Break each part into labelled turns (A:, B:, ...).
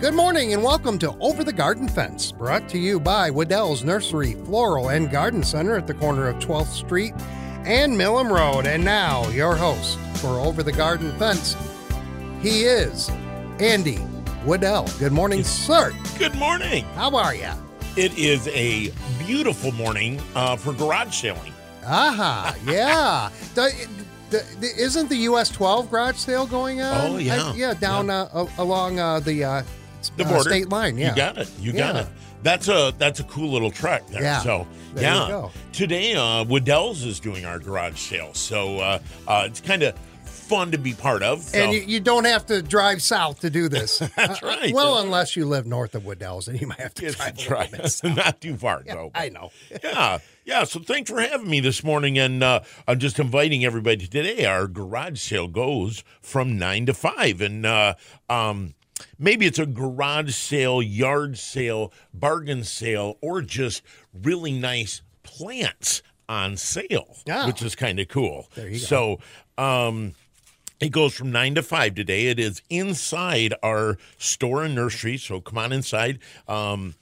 A: Good morning and welcome to Over the Garden Fence, brought to you by Wedel's Nursery, Floral, and Garden Center at the corner of 12th Street and Milham Road. And now, your host for Over the Garden Fence, he is Andy Wedel. Good morning, sir.
B: Good morning.
A: How are you?
B: It is a beautiful morning uh, for garage sailing.
A: Aha, yeah. the, the, the, isn't the US 12 garage sale going on?
B: Oh, yeah.
A: I- yeah, down
B: Yeah.
A: Uh, along uh, the, uh,
B: The
A: uh,
B: border.
A: state line. Yeah.
B: You got it. You got
A: Yeah.
B: it. That's a that's a cool little trek there.
A: Yeah.
B: So
A: There
B: yeah. Today, uh, Wedel's is doing our garage sale, so uh, uh, it's kind of fun to be part of. So.
A: And you, you don't have to drive south to do this.
B: That's
A: Uh,
B: right.
A: well, unless you live north of Wedel's, and you might have to
B: Yes,
A: drive
B: right. Not too far, though.
A: I know.
B: yeah, yeah. So thanks for having me this morning, and uh, I'm just inviting everybody today. Our garage sale goes from nine to five, and uh, um, maybe it's a garage sale, yard sale, bargain sale, or just really nice plants on sale,
A: Yeah.
B: which is kind of cool.
A: There you go.
B: So. Um, it goes from nine to five today. It is inside our store and nursery, so come on inside. Um,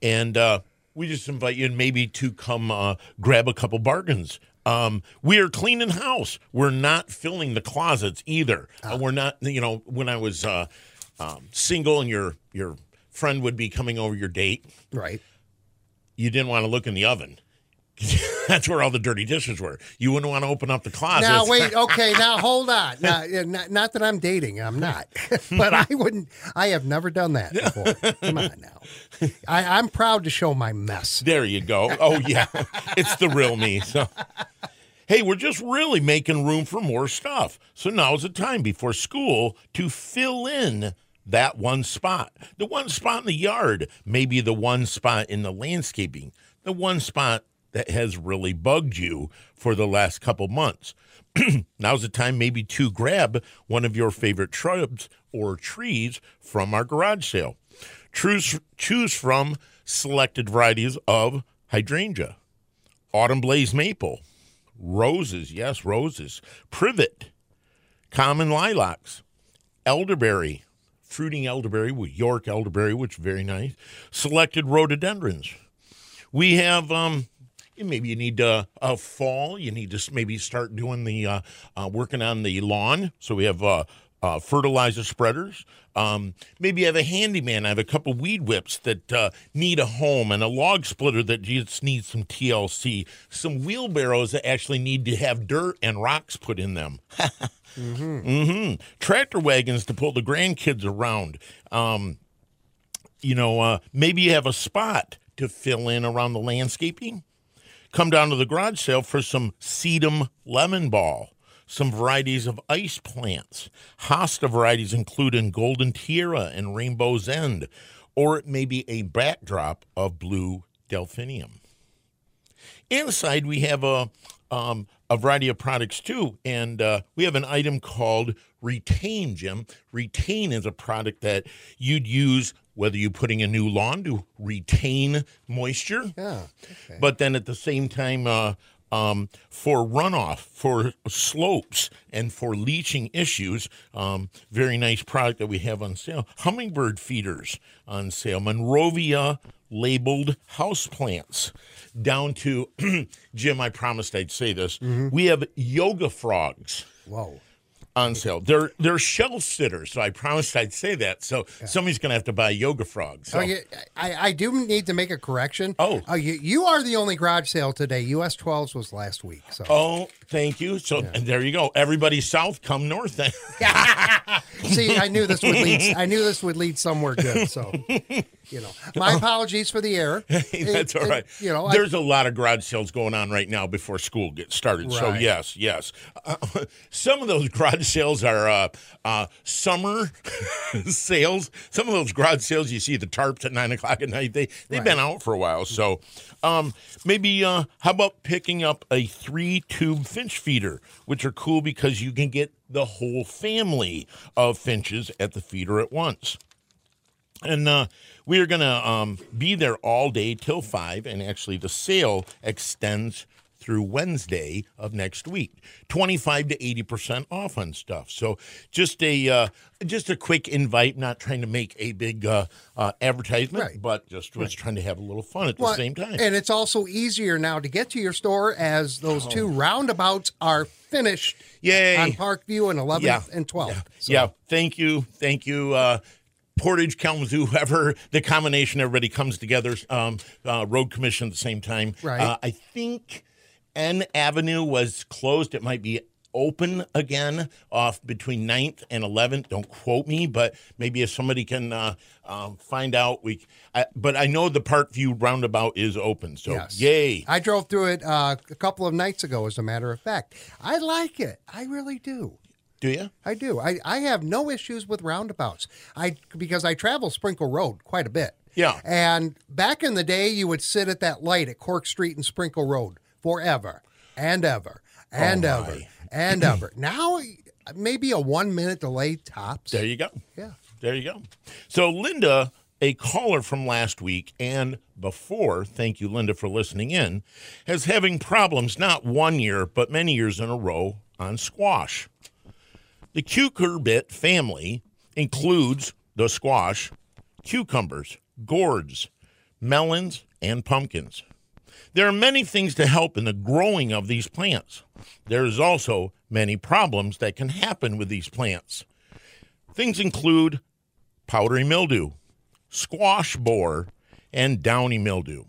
B: and uh, we just invite you maybe to come uh, grab a couple bargains. Um, we are cleaning house. We're not filling the closets either. Uh, we're not, you know, when I was uh, um, single and your your friend would be coming over your date,
A: Right.
B: you didn't want to look in the oven. That's where all the dirty dishes were. You wouldn't want to open up the closet.
A: Now wait. Okay. Now hold on. Now, not, not that I'm dating. I'm not. but I wouldn't. I have never done that before. Come on now. I, I'm proud to show my mess.
B: There you go. Oh yeah, it's the real me. So, hey, we're just really making room for more stuff. So now's the time before school to fill in that one spot. The one spot in the yard, maybe the one spot in the landscaping, the one spot that has really bugged you for the last couple months. Now's the time maybe to grab one of your favorite shrubs or trees from our garage sale. Choose, choose from selected varieties of hydrangea, autumn blaze maple, roses, yes, roses, privet, common lilacs, elderberry, fruiting elderberry with York elderberry, which is very nice, selected rhododendrons. We have um maybe you need uh, a fall. You need to maybe start doing the uh, uh, working on the lawn. So we have uh, fertilizer spreaders. Um, maybe I have a handyman. I have a couple weed whips that uh, need a home and a log splitter that just needs some TLC. Some wheelbarrows that actually need to have dirt and rocks put in them. Mm-hmm. Tractor wagons to pull the grandkids around. Um, you know, uh, maybe you have a spot to fill in around the landscaping. Come down to the garage sale for some sedum lemon ball, some varieties of ice plants. Hosta varieties include in golden tiara and rainbow's end, or it may be a backdrop of blue delphinium. Inside, we have a um, a variety of products too, and uh, we have an item called Retain. Jim, Retain is a product that you'd use whether you're putting a new lawn to retain moisture,
A: Yeah. Okay.
B: but then at the same time. Uh, um, for runoff, for slopes, and for leaching issues, um, very nice product that we have on sale. Hummingbird feeders on sale. Monrovia labeled houseplants. Down to Jim, I promised I'd say this. We have yoga frogs
A: Whoa.
B: On sale. They're they're shelf sitters, so I promised I'd say that. So somebody's gonna have to buy yoga frog. So
A: Oh, yeah, I, I do need to make a correction.
B: Oh.
A: oh you, you are the only garage sale today. US 12s was last week. So
B: Oh, thank you. So and there you go. Everybody south, come north. Then.
A: see, I knew this would lead. I knew this would lead somewhere good. So you know, my apologies for the error.
B: Hey, That's
A: It-
B: all
A: it- you know,
B: there's a lot of garage sales going on right now before school gets started. So yes, yes. Uh, some of those garage sales are uh, uh, summer sales. Some of those garage sales, you see the tarps at nine o'clock at night. They they've been out for a while. So um, maybe uh, how about picking up a three tube finch feeder, which are cool because you can get the whole family of finches at the feeder at once. And uh, we are going to um, be there all day till five. And actually, the sale extends through Wednesday of next week. 25 to 80% off on stuff. So just a uh, just a quick invite, not trying to make a big uh, uh, advertisement,
A: Right.
B: but just was trying to have a little fun at the same time.
A: And it's also easier now to get to your store as those two roundabouts are finished
B: Oh. Yay.
A: on Parkview and 11th
B: Yeah.
A: and 12th. So,
B: Yeah, thank you, thank you, uh, Portage, Kalamazoo, whoever the combination, everybody comes together. Um, uh, road commission at the same time.
A: Right.
B: Uh, I think N Avenue was closed. It might be open again off between 9th and 11th. Don't quote me, but maybe if somebody can uh, um, find out, we. I, but I know the Parkview roundabout is open. So
A: Yes.
B: yay!
A: I drove through it uh, a couple of nights ago, as a matter of fact. I like it. I really do.
B: Do you?
A: I do. I, I have no issues with roundabouts. I because I travel Sprinkle Road quite a bit.
B: Yeah.
A: And back in the day, you would sit at that light at Cork Street and Sprinkle Road forever and ever and
B: Oh,
A: ever and ever. Now, maybe a one minute delay tops.
B: There you go.
A: Yeah.
B: There you go. So, Linda, a caller from last week and before, thank you, Linda, for listening in, has having problems not one year, but many years in a row on squash. The cucurbit family includes the squash, cucumbers, gourds, melons, and pumpkins. There are many things to help in the growing of these plants. There is also many problems that can happen with these plants. Things include powdery mildew, squash borer, and downy mildew.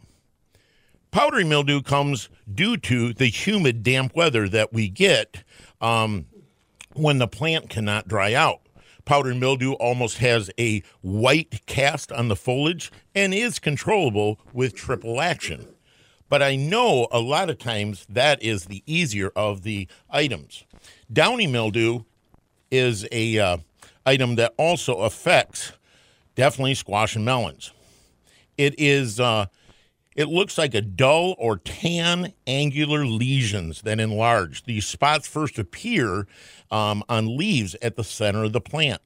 B: Powdery mildew comes due to the humid, damp weather that we get um, when the plant cannot dry out. Powdery mildew almost has a white cast on the foliage and is controllable with triple action. But I know a lot of times that is the easier of the items. Downy mildew is a uh, item that also affects definitely squash and melons. It is uh, it looks like a dull or tan angular lesions that enlarge. These spots first appear um, on leaves at the center of the plant.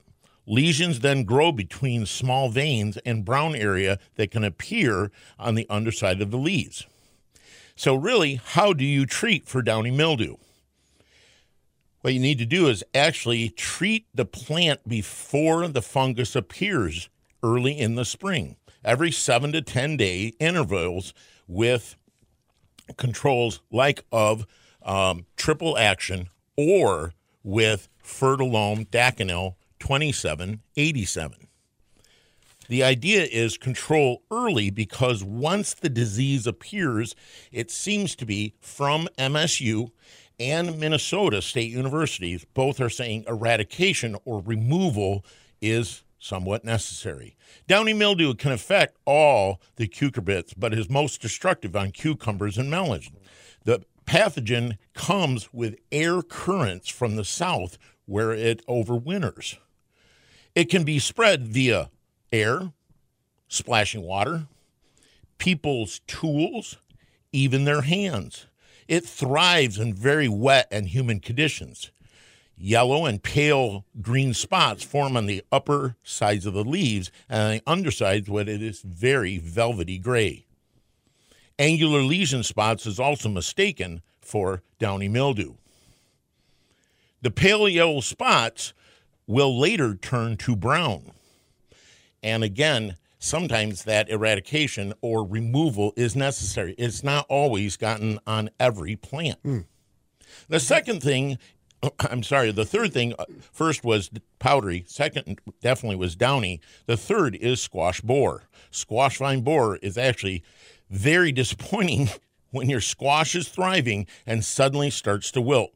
B: Lesions then grow between small veins and brown area that can appear on the underside of the leaves. So, really, how do you treat for downy mildew? What you need to do is actually treat the plant before the fungus appears early in the spring. Every seven to 10 day intervals with controls like of um, triple action or with Fertilome Daconil 2787. The idea is control early because once the disease appears, it seems to be from MSU and Minnesota State Universities. Both are saying eradication or removal is somewhat necessary. Downy mildew can affect all the cucurbits, but is most destructive on cucumbers and melons. The pathogen comes with air currents from the south where it overwinters. It can be spread via air, splashing water, people's tools, even their hands. It thrives in very wet and humid conditions. Yellow and pale green spots form on the upper sides of the leaves, and on the undersides, what it is very velvety gray. Angular lesion spots is also mistaken for downy mildew. The pale yellow spots will later turn to brown. And again, sometimes that eradication or removal is necessary. It's not always gotten on every plant. The second thing, I'm sorry, the third thing, uh, first was powdery, second definitely was downy. The third is squash borer. Squash vine borer is actually very disappointing when your squash is thriving and suddenly starts to wilt.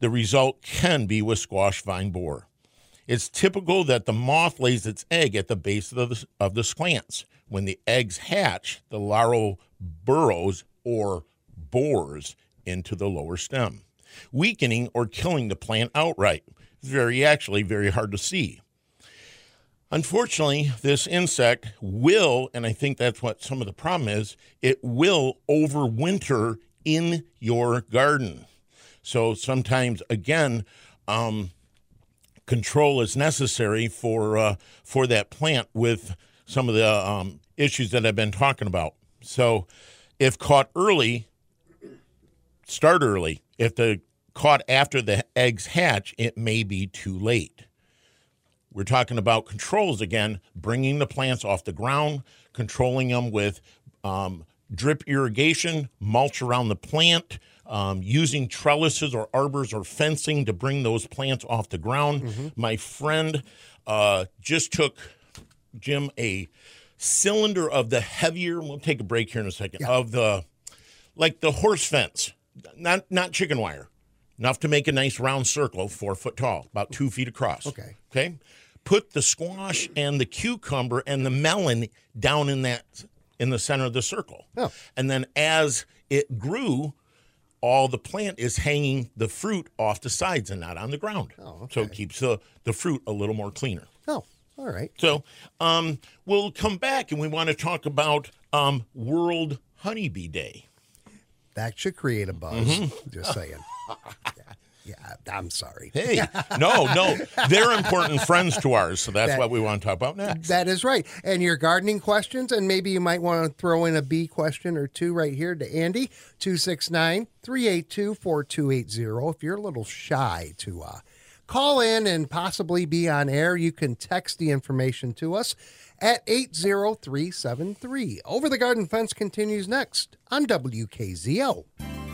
B: The result can be with squash vine borer. It's typical that the moth lays its egg at the base of the, of the squants. When the eggs hatch, the larval burrows or bores into the lower stem, weakening or killing the plant outright. It's very actually very hard to see. Unfortunately, this insect will, and I think that's what some of the problem is, it will overwinter in your garden. So sometimes, again, um, control is necessary for uh, for that plant with some of the um, issues that I've been talking about. So, if caught early, start early. If the caught after the eggs hatch, it may be too late. We're talking about controls again, bringing the plants off the ground, controlling them with um, drip irrigation, mulch around the plant, um, using trellises or arbors or fencing to bring those plants off the ground. My friend uh, just took Jim a cylinder of the heavier. We'll take a break here in a second. Of the like the horse fence, not not chicken wire, enough to make a nice round circle, four foot tall, about two feet across.
A: Okay.
B: Okay. Put the squash and the cucumber and the melon down in that in the center of the circle.
A: Oh.
B: And then as it grew, all the plant is hanging the fruit off the sides and not on the ground.
A: Oh,
B: So it keeps the, the fruit a little more cleaner.
A: Oh, all right.
B: So um, we'll come back and we want to talk about um, World Honeybee Day.
A: That should create a buzz.
B: Mm-hmm.
A: Just saying. yeah, yeah, I'm sorry.
B: Hey, no, no, they're important friends to ours, so that's
A: That-
B: what we want to talk about next.
A: That is right. And your gardening questions, and maybe you might want to throw in a bee question or two right here to Andy, 269 382 4280. If you're a little shy to uh, call in and possibly be on air, you can text the information to us at 80373. Over the Garden Fence continues next on WKZO.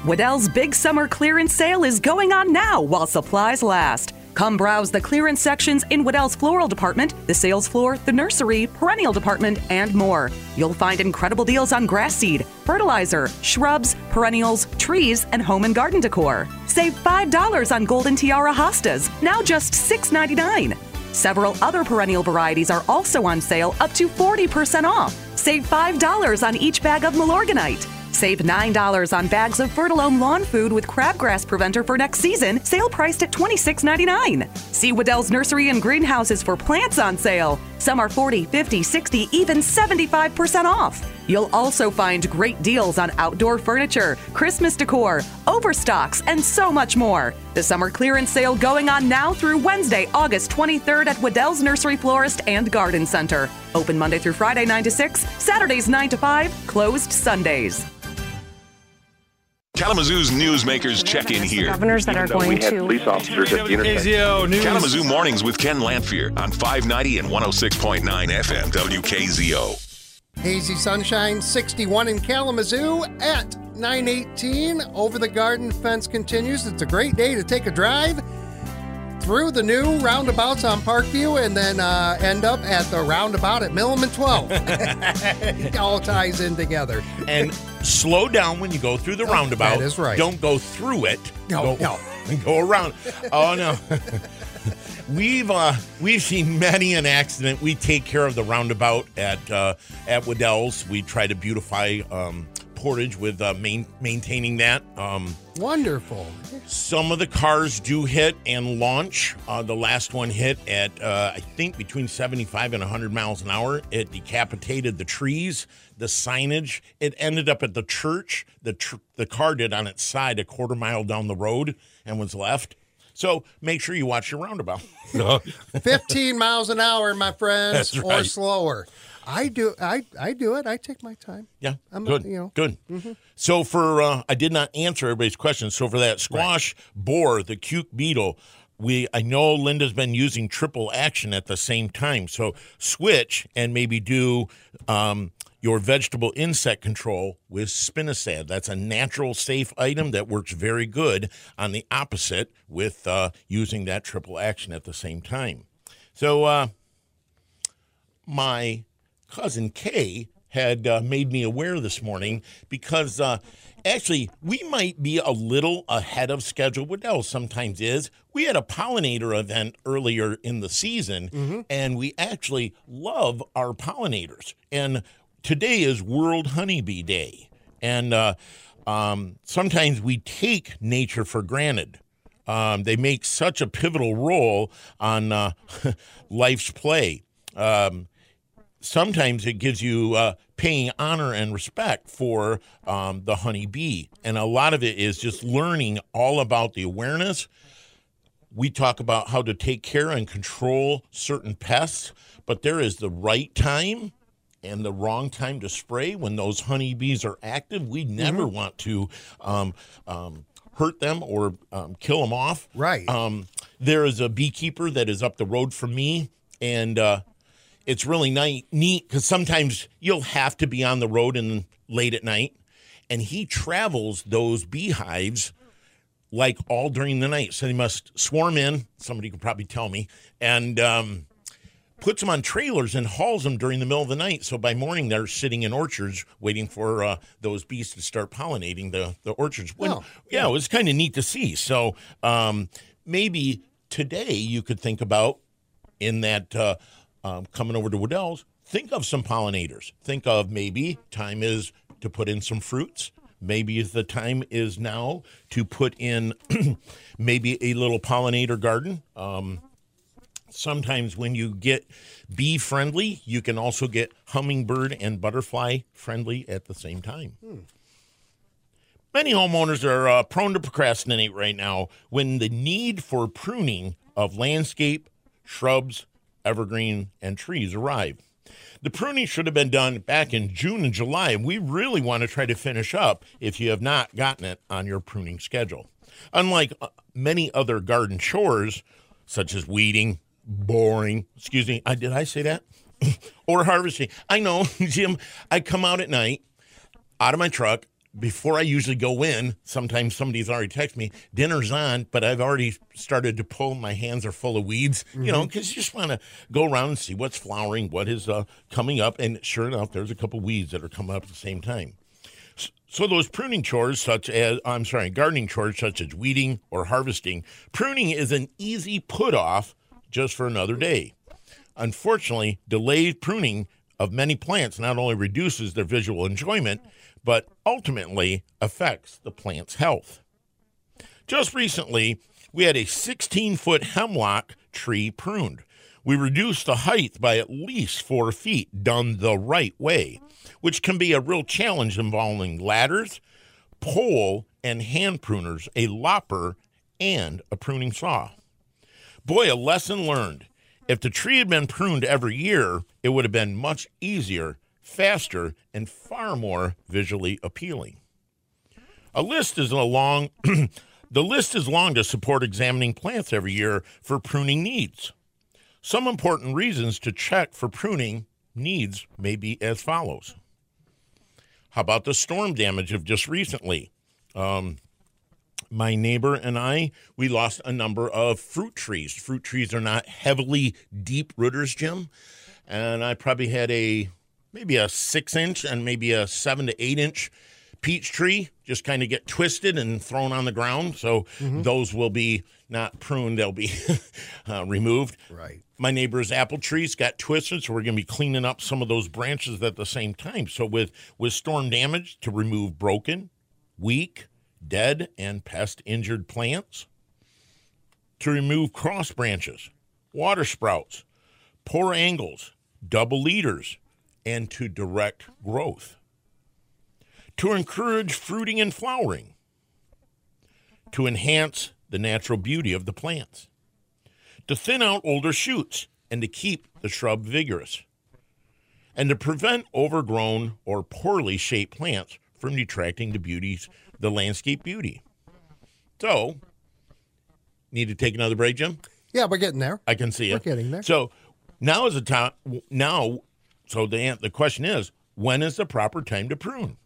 C: Wedel's big summer clearance sale is going on now while supplies last. Come browse the clearance sections in Wedel's floral department, the sales floor, the nursery, perennial department, and more. You'll find incredible deals on grass seed, fertilizer, shrubs, perennials, trees, and home and garden decor. Save $5 on golden tiara hostas, now just $6.99. Several other perennial varieties are also on sale up to 40% off. Save $5 on each bag of Milorganite. Save $9 on bags of Fertilome lawn food with crabgrass preventer for next season, sale priced at $26.99. See Wedel's nursery and greenhouses for plants on sale. Some are 40, 50, 60, even 75% off. You'll also find great deals on outdoor furniture, Christmas decor, overstocks, and so much more. The summer clearance sale going on now through Wednesday, August 23rd at Wedel's Nursery Florist and Garden Center. Open Monday through Friday 9 to 6, Saturdays 9 to 5, closed Sundays.
D: Kalamazoo's newsmakers check in here.
E: Governors that are
F: Even though
E: going to
F: police officers at the intersection.
D: Kalamazoo Mornings with Ken Lanfear on 590 and 106.9 FM WKZO.
A: Hazy sunshine, 61 in Kalamazoo at 918. Over the garden fence continues. It's a great day to take a drive through the new roundabouts on Parkview and then uh, end up at the roundabout at Milham 12. it all ties in together.
B: And slow down when you go through the roundabout.
A: that is right.
B: Don't go through it.
A: No,
B: go,
A: no.
B: Go around. Oh no. We've uh, we've seen many an accident. We take care of the roundabout at uh, at Wedel's. We try to beautify um, Portage with uh, main, maintaining that. Um,
A: Wonderful.
B: some of the cars do hit and launch. Uh, the last one hit at, uh, I think, between 75 and 100 miles an hour. It decapitated the trees, the signage. It ended up at the church. The, tr- the car did on its side a quarter mile down the road and was left. So make sure you watch your roundabout.
A: 15 miles an hour, my friends,
B: That's
A: or slower. I do I, I do it. I take my time.
B: Yeah,
A: I'm,
B: good.
A: you know.
B: good. So for uh, I did not answer everybody's question. So for that squash borer, the cuke beetle, we I know Linda's been using triple action at the same time. So switch and maybe do um, your vegetable insect control with spinosad. That's a natural, safe item that works very good on the opposite with uh, using that triple action at the same time. So. Uh, my cousin Kay had uh, made me aware this morning because uh, actually we might be a little ahead of schedule. What Wedel sometimes is. We had a pollinator event earlier in the season, and we actually love our pollinators. And today is World Honeybee Day, and uh, um, sometimes we take nature for granted. Um, they make such a pivotal role on uh, life's play. Um, sometimes it gives you uh, paying honor and respect for um, the honeybee. And a lot of it is just learning all about the awareness. We talk about how to take care and control certain pests, but there is the right time and the wrong time to spray when those honeybees are active. We never
A: Mm-hmm.
B: want to um, um, hurt them or um, kill them off.
A: Right.
B: Um, there is a beekeeper that is up the road from me, and uh, it's really ni- neat because sometimes you'll have to be on the road and late at night, and he travels those beehives like all during the night. So they must swarm in. Somebody could probably tell me, and um, puts them on trailers and hauls them during the middle of the night. So by morning they're sitting in orchards waiting for uh, those bees to start pollinating the the orchards. When-
A: Oh,
B: yeah, it was kind of neat to see. So um, maybe today you could think about in that uh, um, coming over to Wedel's, think of some pollinators. Think of maybe time is to put in some fruits. Maybe the time is now to put in maybe a little pollinator garden. Um, sometimes when you get bee friendly, you can also get hummingbird and butterfly friendly at the same time. Many homeowners are uh, prone to procrastinate right now when the need for pruning of landscape, shrubs, evergreen, and trees arrive. The pruning should have been done back in June and July, and we really want to try to finish up if you have not gotten it on your pruning schedule. Unlike uh, many other garden chores, such as weeding, boring, excuse me, I, did I say that? or harvesting. I know, Jim, I come out at night out of my truck before I usually go in. Sometimes somebody's already texted me, dinner's on, but I've already started to pull. My hands are full of weeds, you know, because you just want to go around and see what's flowering, what is uh, coming up. And sure enough, there's a couple weeds that are coming up at the same time. So those pruning chores, such as I'm sorry, gardening chores such as weeding or harvesting, pruning is an easy put off just for another day. Unfortunately, delayed pruning of many plants not only reduces their visual enjoyment, but ultimately affects the plant's health. Just recently, we had a 16 foot hemlock tree pruned. We reduced the height by at least four feet, done the right way, which can be a real challenge involving ladders, pole, and hand pruners, a lopper, and a pruning saw. Boy, a lesson learned. If the tree had been pruned every year, it would have been much easier, faster, and far more visually appealing. A list is a long the list is long to support examining plants every year for pruning needs. Some important reasons to check for pruning needs may be as follows. How about the storm damage of just recently? Um, my neighbor and I, we lost a number of fruit trees. Fruit trees are not heavily deep rooters, Jim. And I probably had a maybe a six inch and maybe a seven to eight inch peach tree just kind of get twisted and thrown on the ground. So those will be not pruned, they'll be uh, removed.
A: Right.
B: My neighbor's apple trees got twisted, so we're going to be cleaning up some of those branches at the same time. So with with storm damage to remove broken, weak, dead, and pest injured plants, to remove cross branches, water sprouts, poor angles, double leaders, and to direct growth. To encourage fruiting and flowering, to enhance the natural beauty of the plants to thin out older shoots and to keep the shrub vigorous, and to prevent overgrown or poorly shaped plants from detracting the beauties, the landscape beauty. So, need to take another break, Jim?
A: Yeah, we're getting there.
B: I can see it.
A: We're getting there.
B: So now is the time. Now, so the the question is, when is the proper time to prune?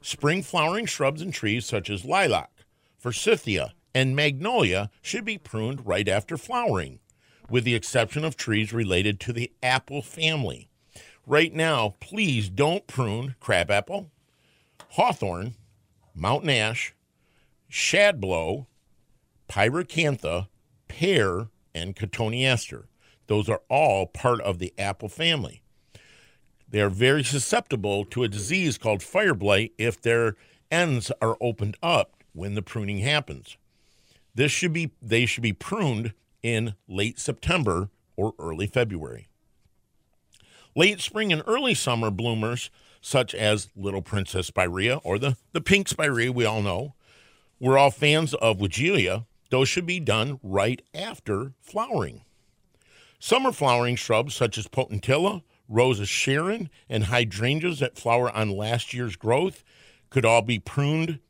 B: Spring flowering shrubs and trees such as lilac, forsythia, and magnolia should be pruned right after flowering, with the exception of trees related to the apple family. Right now, please don't prune crabapple, hawthorn, mountain ash, shadblow, pyracantha, pear, and cotoneaster. Those are all part of the apple family. They are very susceptible to a disease called fire blight if their ends are opened up when the pruning happens. This should be they should be pruned in late September or early February. Late spring and early summer bloomers such as Little Princess Spirea or the, the pink spirea we all know. We're all fans of Weigela. Those should be done right after flowering. Summer flowering shrubs such as potentilla, Rosa Sharon, and hydrangeas that flower on last year's growth could all be pruned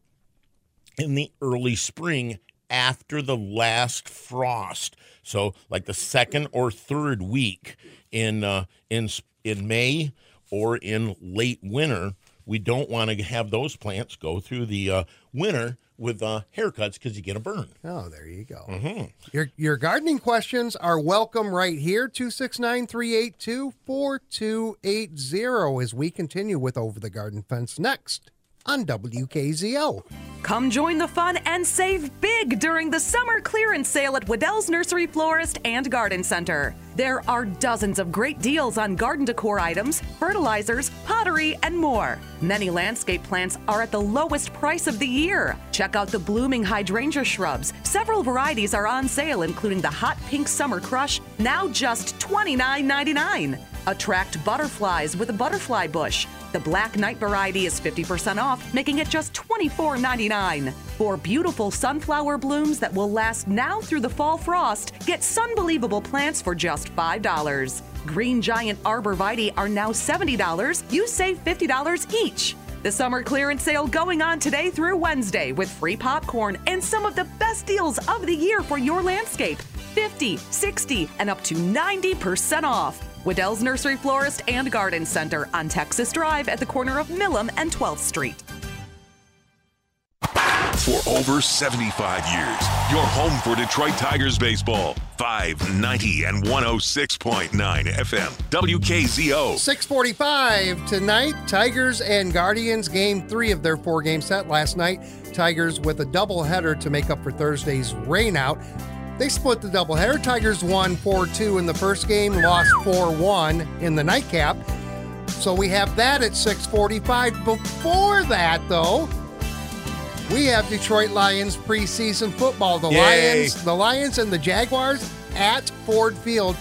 B: in the early spring after the last frost. So, like the second or third week in uh, in in May or in late winter, we don't want to have those plants go through the uh, winter with uh, haircuts because you get a burn.
A: Oh, there you go.
B: Mm-hmm.
A: Your your gardening questions are welcome right here 269-382-4280 as we continue with Over the Garden Fence next on WKZO.
C: Come join the fun and save big during the summer clearance sale at Wedel's Nursery Florist and Garden Center. There are dozens of great deals on garden decor items, fertilizers, pottery, and more. Many landscape plants are at the lowest price of the year. Check out the blooming hydrangea shrubs. Several varieties are on sale, including the hot pink summer crush, now just $29.99. Attract butterflies with a butterfly bush. The black knight variety is 50% off, making it just $24.99. For beautiful sunflower blooms that will last now through the fall frost, get Sunbelievable plants for just $5. Green giant arborvitae are now $70. You save $50 each. The summer clearance sale going on today through Wednesday with free popcorn and some of the best deals of the year for your landscape 50, 60, and up to 90% off. Wedel's Nursery Florist and Garden Center on Texas Drive at the corner of Milham and 12th Street.
D: For over 75 years, your home for Detroit Tigers baseball. 590 and 106.9 FM. WKZO.
A: 645 tonight, Tigers and Guardians game three of their four game set last night. Tigers with a doubleheader to make up for Thursday's rainout. They split the doubleheader. Tigers won 4 2 in the first game, lost 4 1 in the nightcap. So we have that at 645. Before that, though, we have Detroit Lions preseason football. The
B: Yay.
A: Lions, the Lions and the Jaguars at Ford Field.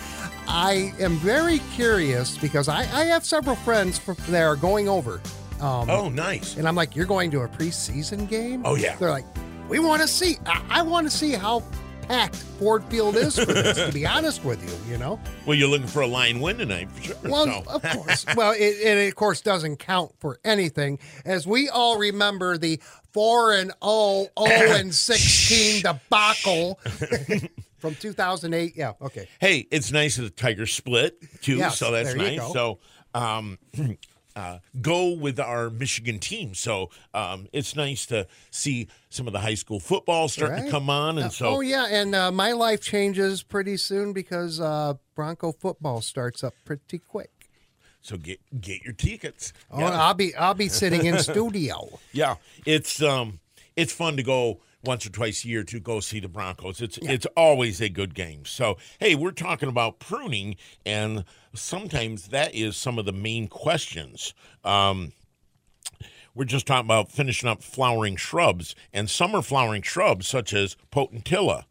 A: I am very curious because I, I have several friends from are going over. Um,
B: Oh, nice.
A: and I'm like, you're going to a preseason game?
B: Oh, yeah.
A: They're like, we want to see. I, I want to see how packed Ford Field is for this. to be honest with you, you know.
B: Well, you're looking for a line win tonight for sure.
A: Well,
B: so.
A: of course. well, it, it of course doesn't count for anything, as we all remember the four and 0, 0 and sixteen debacle from 2008. Yeah. Okay.
B: Hey, it's nice that the Tigers split too,
A: Yes,
B: so that's nice. So, um, uh, go with our Michigan team. So um, it's nice to see some of the high school football starting
A: Right.
B: to come on, and so
A: oh yeah, and uh, my life changes pretty soon because uh, Bronco football starts up pretty quick.
B: so get get your tickets.
A: Oh,
B: Yeah.
A: I'll be I'll be sitting in studio.
B: Yeah, it's um, it's fun to go once or twice a year to go see the Broncos. It's it's always a good game. So hey, we're talking about pruning, and sometimes that is some of the main questions. Um, we're just talking about finishing up flowering shrubs and summer flowering shrubs such as potentilla,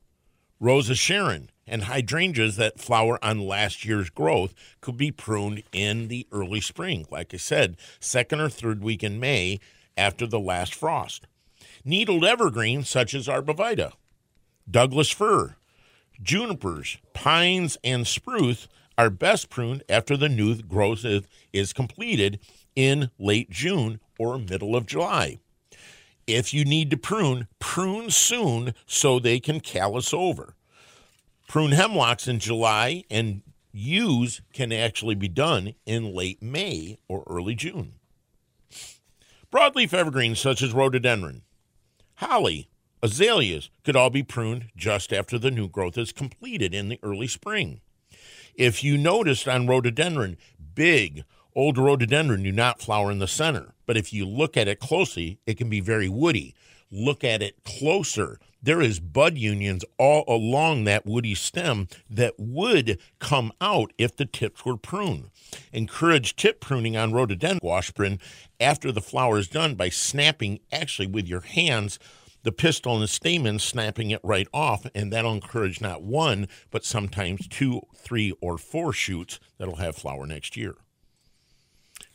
B: Rosa Sharon, and hydrangeas that flower on last year's growth could be pruned in the early spring. Like I said, second or third week in May after the last frost. Needled evergreens such as arborvitae, Douglas fir, junipers, pines, and spruce are best pruned after the new growth is, completed in late June or middle of July. If you need to prune, prune soon so they can callus over. Prune hemlocks in July and yews can actually be done in late May or early June. Broadleaf evergreens such as rhododendron, holly, azaleas could all be pruned just after the new growth is completed in the early spring. If you noticed on rhododendron, big old rhododendron do not flower in the center, but if you look at it closely, it can be very woody. Look at it closer. There is bud unions all along that woody stem that would come out if the tips were pruned. Encourage tip pruning on rhododendron washburn after the flower is done by snapping actually with your hands the pistil and the stamen, snapping it right off, and that'll encourage not one, but sometimes two, three, or four shoots that'll have flower next year.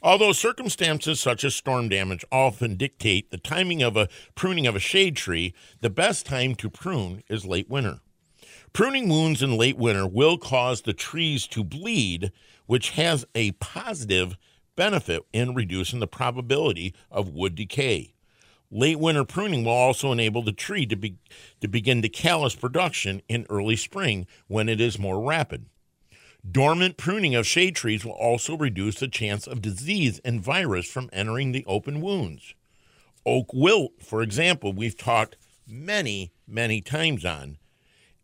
B: Although circumstances such as storm damage often dictate the timing of a pruning of a shade tree, the best time to prune is late winter. Pruning wounds in late winter will cause the trees to bleed, which has a positive benefit in reducing the probability of wood decay. Late winter pruning will also enable the tree to, be, to begin to callus production in early spring when it is more rapid. Dormant pruning of shade trees will also reduce the chance of disease and virus from entering the open wounds. Oak wilt, for example, we've talked many, many times on,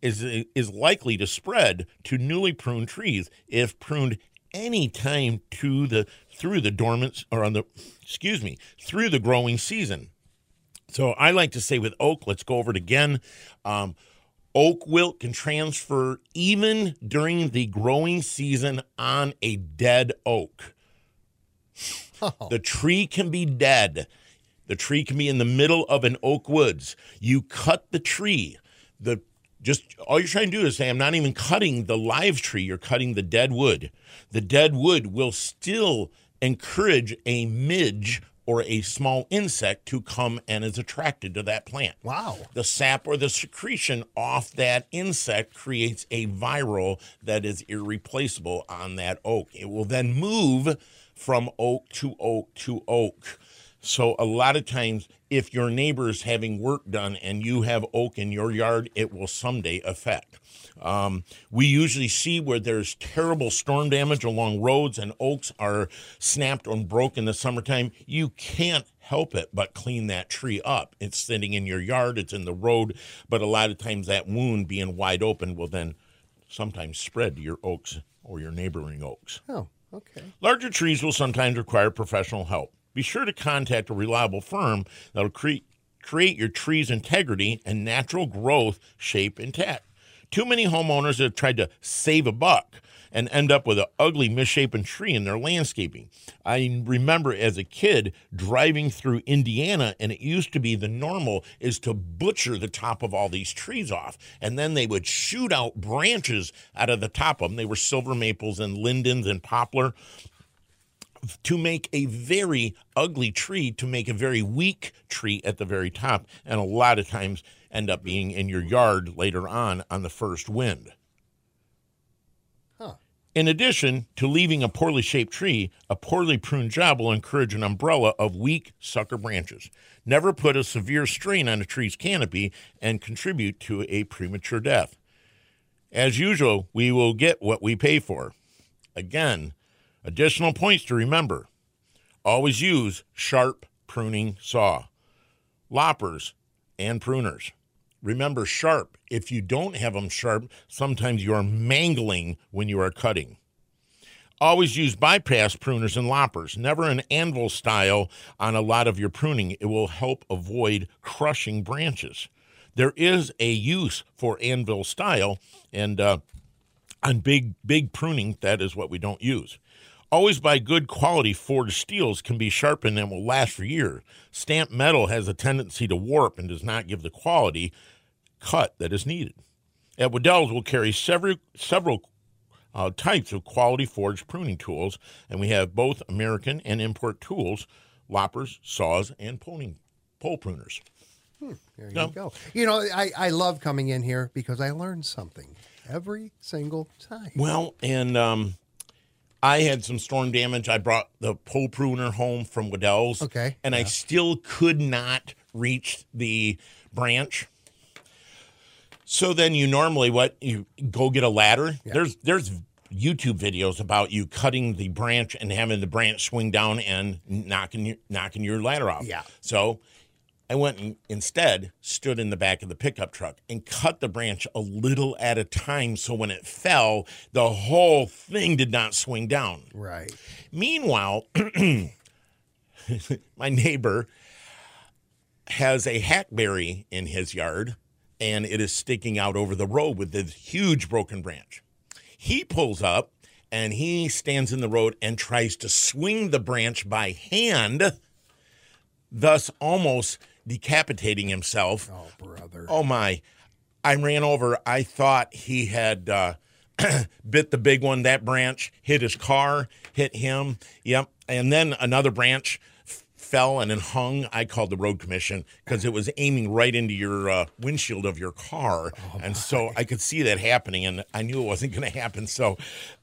B: is, is likely to spread to newly pruned trees if pruned any time to the through the dormant or on the excuse me through the growing season. So I like to say with oak, let's go over it again. Um, oak wilt can transfer even during the growing season on a dead oak. Oh. The tree can be dead. The tree can be in the middle of an oak woods. You cut the tree. The just all you're trying to do is say, I'm not even cutting the live tree, you're cutting the dead wood. The dead wood will still encourage a midge or a small insect to come and is attracted to that plant.
A: Wow.
B: The sap or the secretion off that insect creates a viral that is irreplaceable on that oak. It will then move from oak to oak to oak. So a lot of times, if your neighbor is having work done and you have oak in your yard, it will someday affect. Um, we usually see where there's terrible storm damage along roads and oaks are snapped or broke in the summertime. You can't help it but clean that tree up. It's sitting in your yard, it's in the road, but a lot of times that wound being wide open will then sometimes spread to your oaks or your neighboring oaks.
A: Oh, okay.
B: Larger trees will sometimes require professional help be sure to contact a reliable firm that will create create your tree's integrity and natural growth shape intact. Too many homeowners have tried to save a buck and end up with an ugly, misshapen tree in their landscaping. I remember as a kid driving through Indiana, and it used to be the normal is to butcher the top of all these trees off. And then they would shoot out branches out of the top of them. They were silver maples and lindens and poplar to make a very ugly tree to make a very weak tree at the very top, and a lot of times end up being in your yard later on on the first wind. Huh. In addition to leaving a poorly shaped tree, a poorly pruned job will encourage an umbrella of weak sucker branches. Never put a severe strain on a tree's canopy and contribute to a premature death. As usual, we will get what we pay for. Again, Additional points to remember always use sharp pruning saw, loppers, and pruners. Remember, sharp. If you don't have them sharp, sometimes you are mangling when you are cutting. Always use bypass pruners and loppers, never an anvil style on a lot of your pruning. It will help avoid crushing branches. There is a use for anvil style, and uh, on big, big pruning, that is what we don't use. Always buy good quality forged steels can be sharpened and will last for years. Stamped metal has a tendency to warp and does not give the quality cut that is needed. At Wedel's, we'll carry several several uh, types of quality forged pruning tools, and we have both American and import tools, loppers, saws, and pruning, pole pruners.
A: Hmm, there you no. go. You know, I, I love coming in here because I learn something every single time.
B: Well, and um, I had some storm damage. I brought the pole pruner home from Wedel's.
A: Okay.
B: And yeah. I still could not reach the branch. So then you normally what you go get a ladder. Yeah. There's there's YouTube videos about you cutting the branch and having the branch swing down and knocking your, knocking your ladder off.
A: Yeah.
B: So I went and instead stood in the back of the pickup truck and cut the branch a little at a time so when it fell, the whole thing did not swing down.
A: Right.
B: Meanwhile, my neighbor has a hackberry in his yard and it is sticking out over the road with this huge broken branch. He pulls up and he stands in the road and tries to swing the branch by hand, thus almost decapitating himself.
A: Oh, brother.
B: Oh, my. I ran over. I thought he had uh, bit the big one. That branch hit his car, hit him. Yep. And then another branch fell and then hung, I called the road commission because it was aiming right into your uh, windshield of your car,
A: Oh,
B: and so I could see that happening, and I knew it wasn't going to happen. So,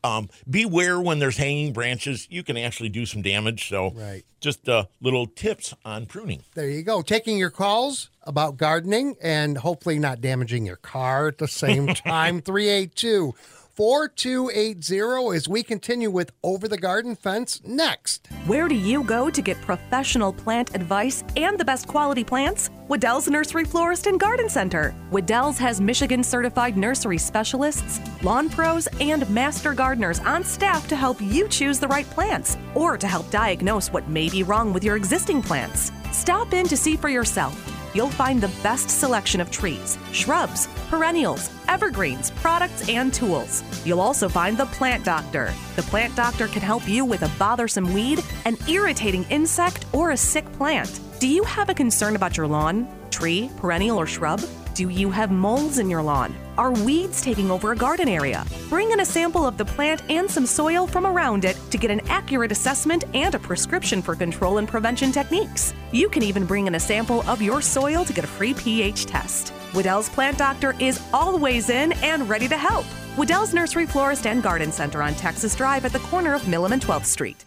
B: um, beware when there's hanging branches; you can actually do some damage. So,
A: Right.
B: just uh, little tips on pruning.
A: There you go. Taking your calls about gardening and hopefully not damaging your car at the same time. 382 4280 as we continue with Over the Garden Fence next.
C: Where do you go to get professional plant advice and the best quality plants? Wedel's Nursery Florist and Garden Center. Wedel's has Michigan certified nursery specialists, lawn pros, and master gardeners on staff to help you choose the right plants or to help diagnose what may be wrong with your existing plants. Stop in to see for yourself. You'll find the best selection of trees, shrubs, perennials, evergreens, products, and tools. You'll also find the Plant Doctor. The Plant Doctor can help you with a bothersome weed, an irritating insect, or a sick plant. Do you have a concern about your lawn, tree, perennial, or shrub? Do you have moles in your lawn? Are weeds taking over a garden area? Bring in a sample of the plant and some soil from around it to get an accurate assessment and a prescription for control and prevention techniques. You can even bring in a sample of your soil to get a free pH test. Wedel's Plant Doctor is always in and ready to help. Wedel's Nursery Florist and Garden Center on Texas Drive at the corner of Milham and 12th Street.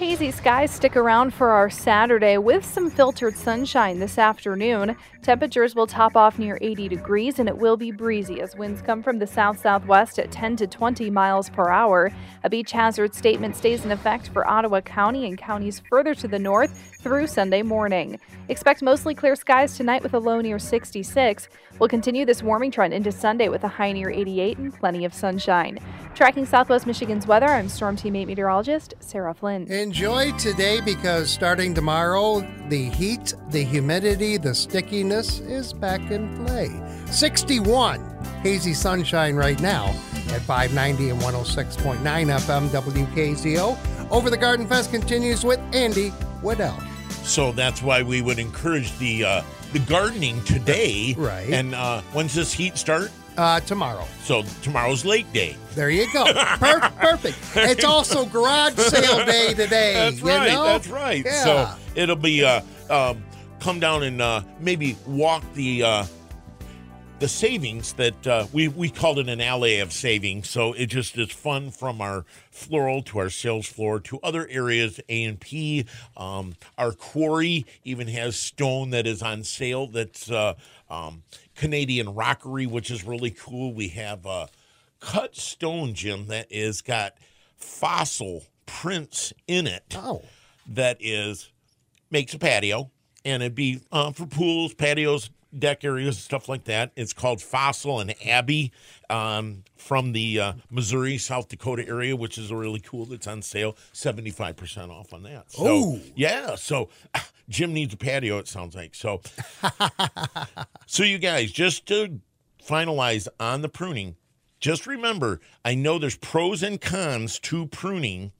E: Hazy skies stick around for our Saturday with some filtered sunshine this afternoon. Temperatures will top off near 80 degrees and it will be breezy as winds come from the south southwest at 10 to 20 miles per hour. A beach hazard statement stays in effect for Ottawa County and counties further to the north through Sunday morning. Expect mostly clear skies tonight with a low near 66. We'll continue this warming trend into Sunday with a high near 88 and plenty of sunshine. Tracking Southwest Michigan's weather, I'm Storm Team 8 meteorologist Sarah Flynn.
A: Enjoy today because starting tomorrow, the heat, the humidity, the stickiness is back in play. 61 hazy sunshine right now at 590 and 106.9 FM WKZO. Over the Garden Fence continues with Andy Wedel.
B: So that's why we would encourage the uh, the gardening today.
A: Right.
B: And uh, when's this heat start?
A: Uh, tomorrow.
B: So tomorrow's lake day.
A: There you go. Per- perfect. It's also garage sale day today.
B: That's right.
A: know?
B: That's right.
A: Yeah.
B: So it'll be uh, um, come down and uh, maybe walk the uh, the savings that uh, we we called it an alley of savings. So it just is fun from our floral to our sales floor to other areas. A and P, um, our quarry even has stone that is on sale. That's uh, um, Canadian rockery, which is really cool. We have uh, cut stone, Jim, that is got fossil prints in it
A: Oh.
B: that is makes a patio and it'd be uh, for pools patios deck areas and stuff like that. It's called fossil and abbey um, from the uh, missouri south dakota area which is really cool. That's on sale. 75% off on that. So
A: Ooh.
B: yeah so jim needs a patio it sounds like. So so you guys just to finalize on the pruning just remember i know there's pros and cons to pruning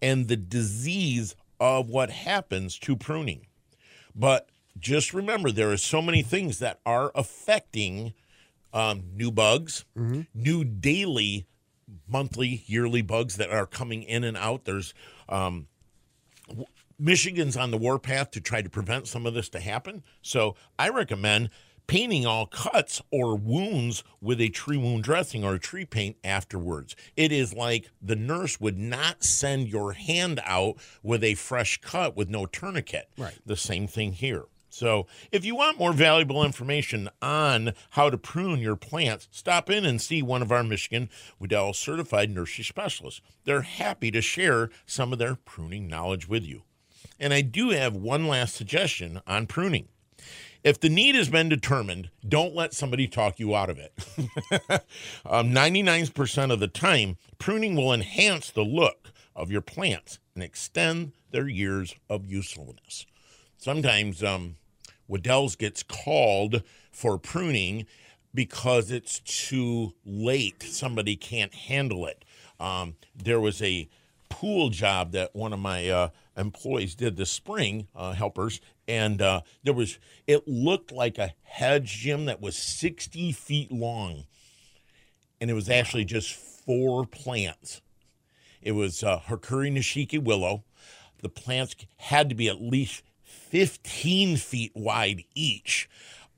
B: and the disease of what happens to pruning. But just remember, there are so many things that are affecting um, new bugs, new daily, monthly, yearly bugs that are coming in and out. There's um, w- Michigan's on the warpath to try to prevent some of this to happen. So I recommend painting all cuts or wounds with a tree wound dressing or a tree paint afterwards. It is like the nurse would not send your hand out with a fresh cut with no tourniquet.
A: Right.
B: The same thing here. So, if you want more valuable information on how to prune your plants, stop in and see one of our Michigan Wedel certified nursery specialists. They're happy to share some of their pruning knowledge with you. And I do have one last suggestion on pruning. If the need has been determined, don't let somebody talk you out of it. um, 99% of the time, pruning will enhance the look of your plants and extend their years of usefulness. Sometimes um, Wedel's gets called for pruning because it's too late. Somebody can't handle it. Um, there was a pool job that one of my uh, employees did this spring, uh, helpers, and uh, there was it looked like a hedge, Jim that was 60 feet long, and it was actually just four plants. It was uh, Hakuro Nishiki willow, the plants had to be at least 15 feet wide each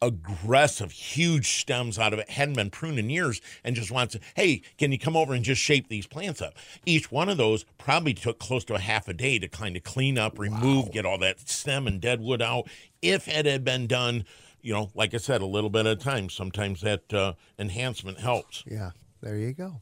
B: aggressive, huge stems out of it, hadn't been pruned in years, and just wants to, hey, can you come over and just shape these plants up? Each one of those probably took close to a half a day to kind of clean up, remove, get all that stem and dead wood out. If it had been done, you know, like I said, a little bit at a time, sometimes that uh, enhancement helps.
A: Yeah, there you go.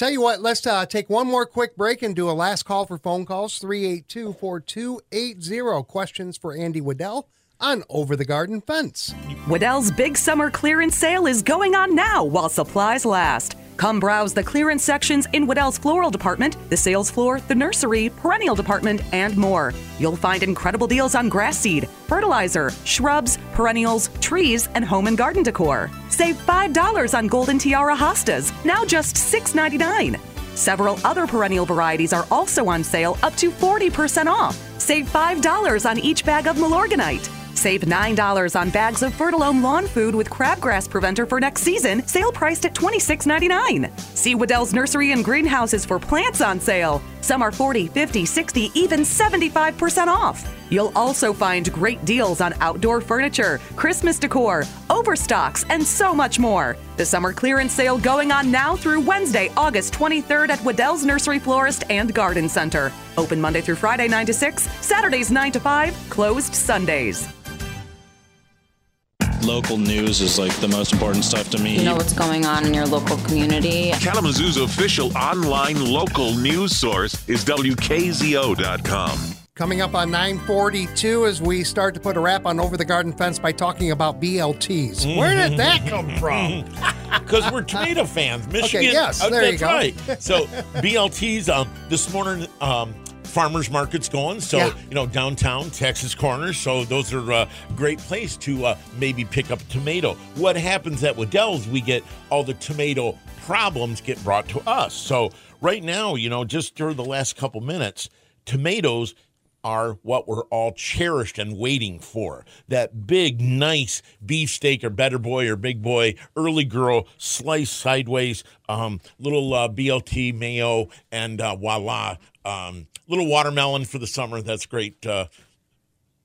A: Tell you what, let's uh, take one more quick break and do a last call for phone calls 382 4280. Questions for Andy Wedel on Over the Garden Fence.
C: Wedel's big summer clearance sale is going on now while supplies last. Come browse the clearance sections in Wedel's floral department, the sales floor, the nursery, perennial department, and more. You'll find incredible deals on grass seed, fertilizer, shrubs, perennials, trees, and home and garden decor. Save $5 on golden tiara hostas, now just $6.99. Several other perennial varieties are also on sale up to 40% off. Save $5 on each bag of Milorganite. Save $9 on bags of Fertilome lawn food with crabgrass preventer for next season, sale priced at $26.99. See Wedel's Nursery and Greenhouses for plants on sale. Some are 40, 50, 60, even 75% off. You'll also find great deals on outdoor furniture, Christmas decor, overstocks, and so much more. The summer clearance sale going on now through Wednesday, August 23rd at Wedel's Nursery Florist and Garden Center. Open Monday through Friday 9 to 6, Saturdays 9 to 5, closed Sundays.
G: Local news is like the most important stuff to me.
H: You know what's going on in your local community.
D: Kalamazoo's official online local news source is WKZO.com.
A: Coming up on 942 as we start to put a wrap on Over the Garden Fence by talking about BLTs. Where did that come from?
B: Because we're tomato fans. Michigan.
A: yes,
B: uh,
A: there you go.
B: right. So BLTs, um, this morning, um, farmers market's going. So,
A: Yeah.
B: you know, downtown, Texas Corners. So those are a great place to uh, maybe pick up tomato. What happens at Wedel's, we get all the tomato problems get brought to us. So right now, you know, just during the last couple minutes, tomatoes are what we're all cherished and waiting for. That big, nice beefsteak or better boy or big boy, early girl, sliced sideways, um, little uh, BLT mayo, and uh, voila. Um, little watermelon for the summer. That's great. Uh,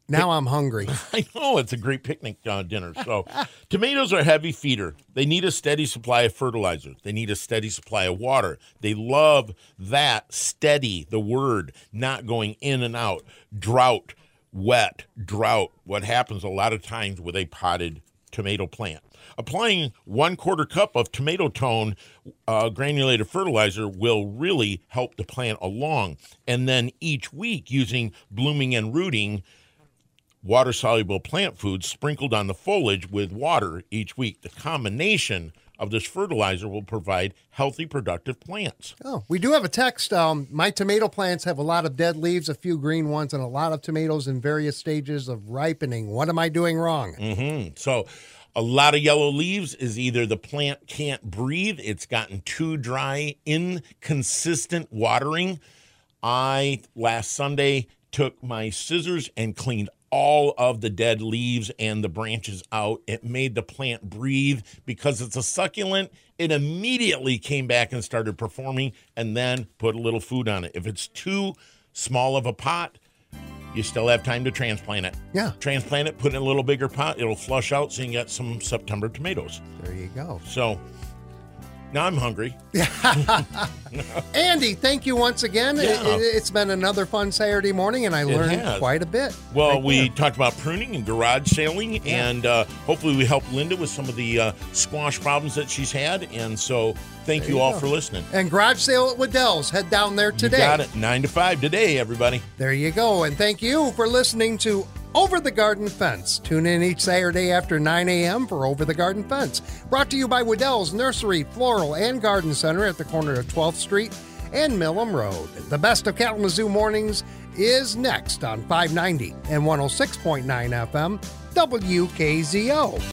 A: Now I'm hungry.
B: I know it's a great picnic uh, dinner. So, tomatoes are a heavy feeder. They need a steady supply of fertilizer. They need a steady supply of water. They love that steady, the word, not going in and out. Drought, wet, drought. What happens a lot of times with a potted tomato plant? Applying one quarter cup of tomato tone uh, granulated fertilizer will really help the plant along. And then each week, using blooming and rooting water soluble plant foods sprinkled on the foliage with water each week. The combination of this fertilizer will provide healthy, productive plants.
A: Oh, we do have a text. Um, my tomato plants have a lot of dead leaves, a few green ones, and a lot of tomatoes in various stages of ripening. What am I doing wrong?
B: hmm So, a lot of yellow leaves is either the plant can't breathe, it's gotten too dry, inconsistent watering. I last Sunday took my scissors and cleaned all of the dead leaves and the branches out. It made the plant breathe because it's a succulent. It immediately came back and started performing and then put a little food on it. If it's too small of a pot, you still have time to transplant it.
A: Yeah.
B: Transplant it, put it in a little bigger pot. It'll flush out so you can get some September tomatoes.
A: There you go.
B: So now I'm hungry.
A: Andy, thank you once again.
B: Yeah.
A: It, has been another fun Saturday morning, and I
B: It
A: learned
B: has.
A: quite a bit.
B: Well,
A: Right
B: we
A: there.
B: talked about pruning and garage sailing, and uh, hopefully we helped Linda with some of the uh, squash problems that she's had. And so thank
A: There
B: you,
A: you
B: all for listening.
A: And garage sale at Wedel's. Head down there today.
B: You got it. Nine to five today, everybody.
A: There you go. And thank you for listening to Over the Garden Fence. Tune in each Saturday after 9 a.m. for Over the Garden Fence. Brought to you by Wedel's Nursery, Floral, and Garden Center at the corner of 12th Street and Milham Road. The best of Kalamazoo mornings is next on 590 and 106.9 FM WKZO.